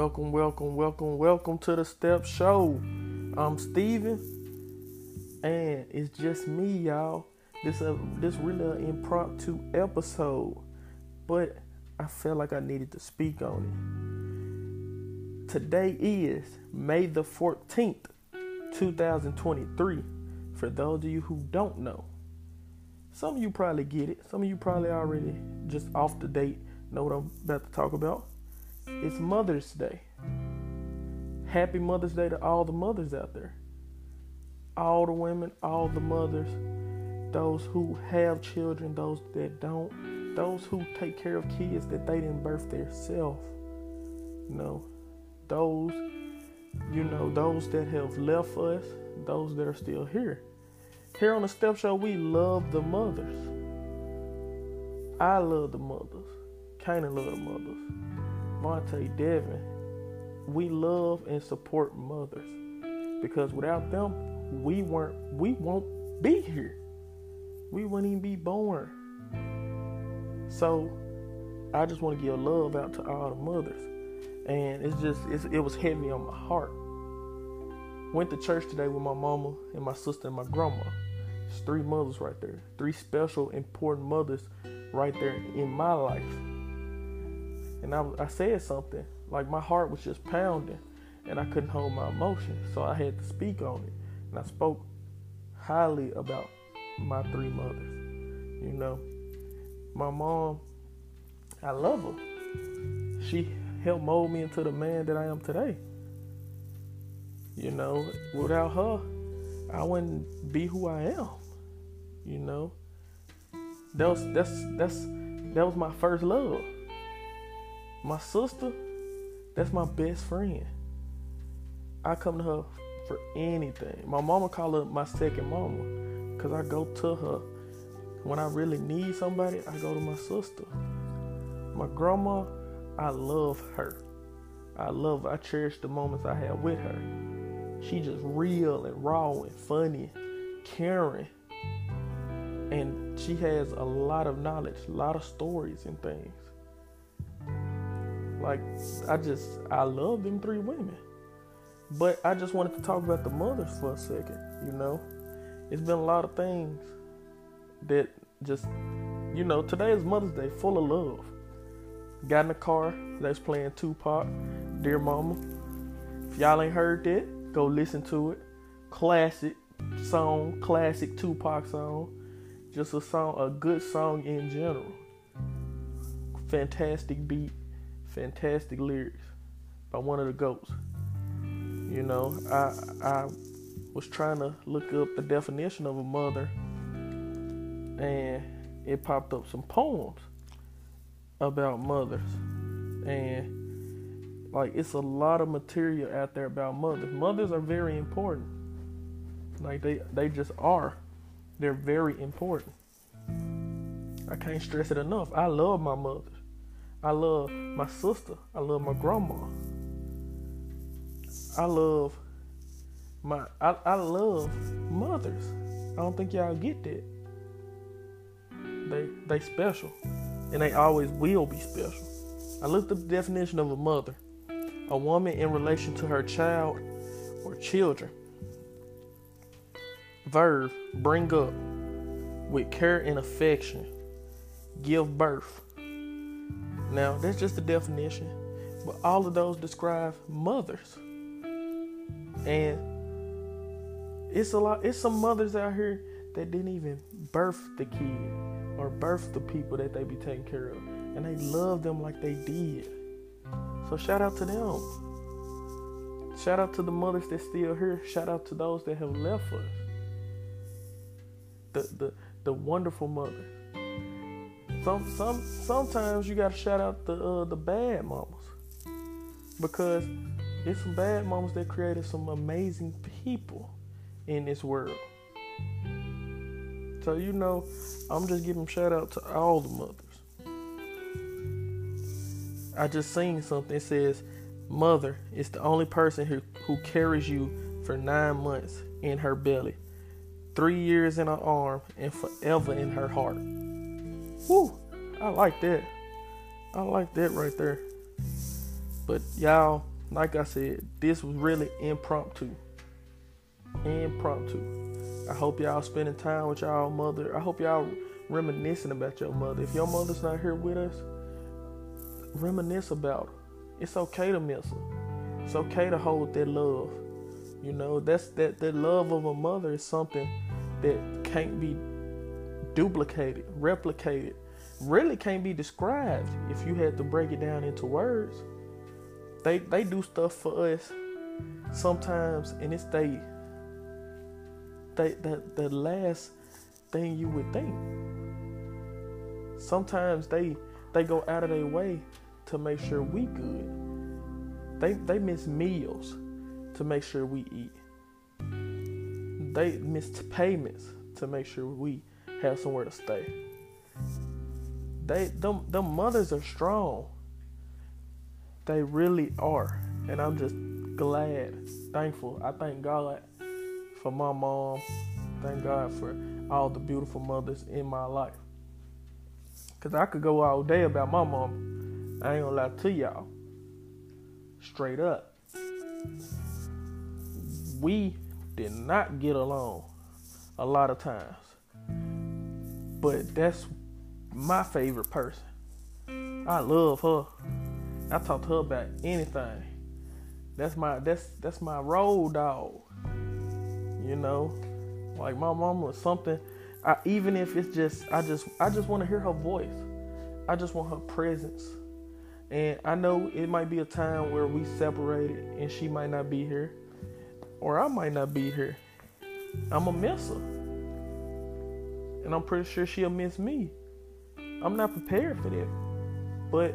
Welcome, welcome, welcome, welcome to the Step Show. I'm Steven, and it's just me, y'all. This uh, this really an impromptu episode, but I felt like I needed to speak on it. Today is May the 14th, 2023. For those of you who don't know, some of you probably get it. Some of you probably already just off the date know what I'm about to talk about. It's Mother's Day. Happy Mother's Day to all the mothers out there. All the women, all the mothers, those who have children, those that don't, those who take care of kids that they didn't birth themselves. You know, those, you know, those that have left us, those that are still here. Here on the Step Show, we love the mothers. I love the mothers. Kinda love the mothers. Monte, Devin, we love and support mothers because without them, we weren't, we won't be here. We wouldn't even be born. So, I just want to give love out to all the mothers, and it's just, it's, it was heavy on my heart. Went to church today with my mama and my sister and my grandma. It's three mothers right there, three special, important mothers right there in my life and I, I said something like my heart was just pounding and I couldn't hold my emotion. so I had to speak on it. And I spoke highly about my three mothers. You know, my mom, I love her. She helped mold me into the man that I am today. You know, without her, I wouldn't be who I am. You know, that was that's that's that was my first love. My sister, that's my best friend. I come to her for anything. My mama call her my second mama because I go to her. When I really need somebody, I go to my sister. My grandma, I love her. I love. I cherish the moments I have with her. She just real and raw and funny, caring. And she has a lot of knowledge, a lot of stories and things. Like I just I love them three women. But I just wanted to talk about the mothers for a second, you know. It's been a lot of things that just you know, today is Mother's Day, full of love. Got in the car, that's playing Tupac, Dear Mama. If y'all ain't heard that, go listen to it. Classic song, classic Tupac song. Just a song, a good song in general. Fantastic beat fantastic lyrics by one of the goats. You know, I I was trying to look up the definition of a mother, and it popped up some poems about mothers, and like it's a lot of material out there about mothers. Mothers are very important. Like they they just are. They're very important. I can't stress it enough. I love my mothers. I love my sister. I love my grandma. I love my I, I love mothers. I don't think y'all get that. They they special. And they always will be special. I looked up the definition of a mother. A woman in relation to her child or children. Verb bring up with care and affection. Give birth now, that's just the definition, but all of those describe mothers. And it's a lot, it's some mothers out here that didn't even birth the kid or birth the people that they be taking care of. And they love them like they did. So shout out to them. Shout out to the mothers that still here. Shout out to those that have left us. The the the wonderful mothers. Some some sometimes you gotta shout out the uh, the bad mamas because it's some bad mamas that created some amazing people in this world. So you know, I'm just giving shout out to all the mothers. I just seen something that says, "Mother is the only person who who carries you for nine months in her belly, three years in her arm, and forever in her heart." Woo! I like that. I like that right there. But y'all, like I said, this was really impromptu. Impromptu. I hope y'all spending time with y'all mother. I hope y'all reminiscing about your mother. If your mother's not here with us, reminisce about her. It's okay to miss her. It's okay to hold that love. You know, that's that the love of a mother is something that can't be duplicated, replicated, really can't be described if you had to break it down into words. They they do stuff for us sometimes and it's they they the, the last thing you would think. Sometimes they they go out of their way to make sure we good. They they miss meals to make sure we eat. They miss payments to make sure we have somewhere to stay. They them them mothers are strong. They really are. And I'm just glad, thankful. I thank God for my mom. Thank God for all the beautiful mothers in my life. Cause I could go all day about my mom. I ain't gonna lie to y'all. Straight up. We did not get along a lot of times. But that's my favorite person. I love her. I talk to her about anything. That's my that's that's my road dog. You know, like my mom was something. I, even if it's just I just I just want to hear her voice. I just want her presence. And I know it might be a time where we separated and she might not be here, or I might not be here. I'm a miss her, and I'm pretty sure she'll miss me. I'm not prepared for that, but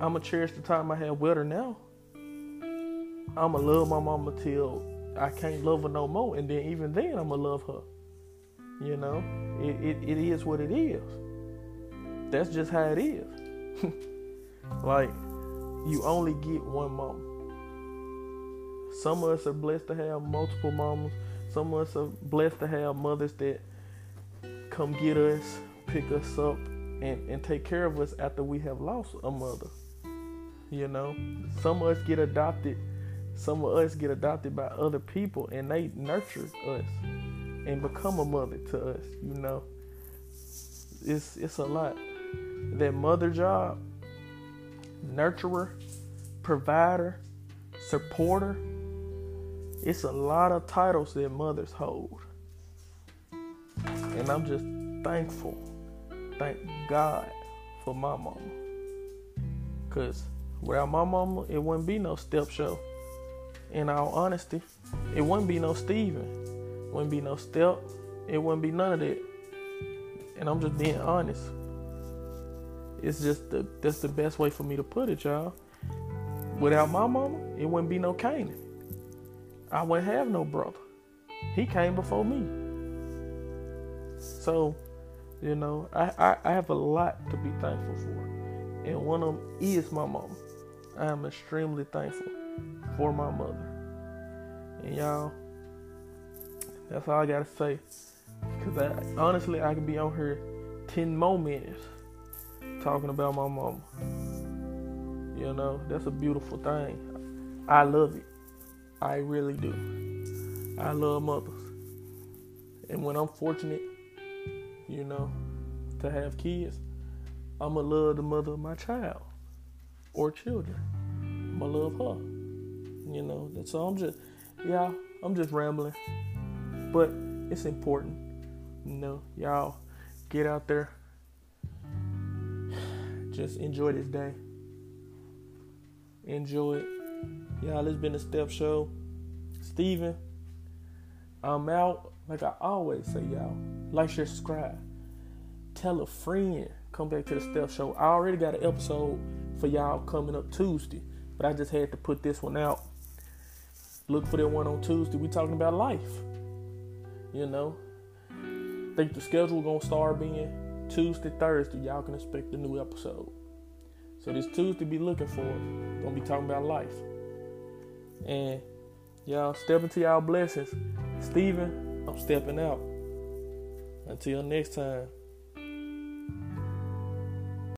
I'm gonna cherish the time I have with her now. I'ma love my mama till I can't love her no more, and then even then I'ma love her. You know, it, it, it is what it is. That's just how it is. like you only get one mama. Some of us are blessed to have multiple mamas. Some of us are blessed to have mothers that come get us, pick us up, and, and take care of us after we have lost a mother. You know, some of us get adopted. Some of us get adopted by other people, and they nurture us and become a mother to us. You know, it's it's a lot. That mother job, nurturer, provider, supporter. It's a lot of titles that mothers hold, and I'm just thankful. Thank God for my mama, cause Without my mama, it wouldn't be no step show. In all honesty, it wouldn't be no Steven. Wouldn't be no step. It wouldn't be none of that. And I'm just being honest. It's just the that's the best way for me to put it, y'all. Without my mama, it wouldn't be no Canaan. I wouldn't have no brother. He came before me. So, you know, I, I, I have a lot to be thankful for. And one of them is my mama. I am extremely thankful for my mother. And y'all, that's all I gotta say. Cause I, honestly, I could be on here 10 more minutes talking about my mama. You know, that's a beautiful thing. I love it. I really do. I love mothers. And when I'm fortunate, you know, to have kids, I'ma love the mother of my child or children. I'ma love her. You know, so I'm just, yeah, I'm just rambling. But it's important. You know, y'all get out there. Just enjoy this day. Enjoy it. Y'all, it's been a step show. Steven, I'm out. Like I always say, y'all, like, share, subscribe. Tell a friend. Come back to the step show. I already got an episode for y'all coming up Tuesday, but I just had to put this one out. Look for that one on Tuesday. We talking about life. You know, think the schedule gonna start being Tuesday, Thursday. Y'all can expect a new episode. So this Tuesday, be looking for. Gonna be talking about life. And y'all step into y'all blessings. Steven, I'm stepping out. Until next time.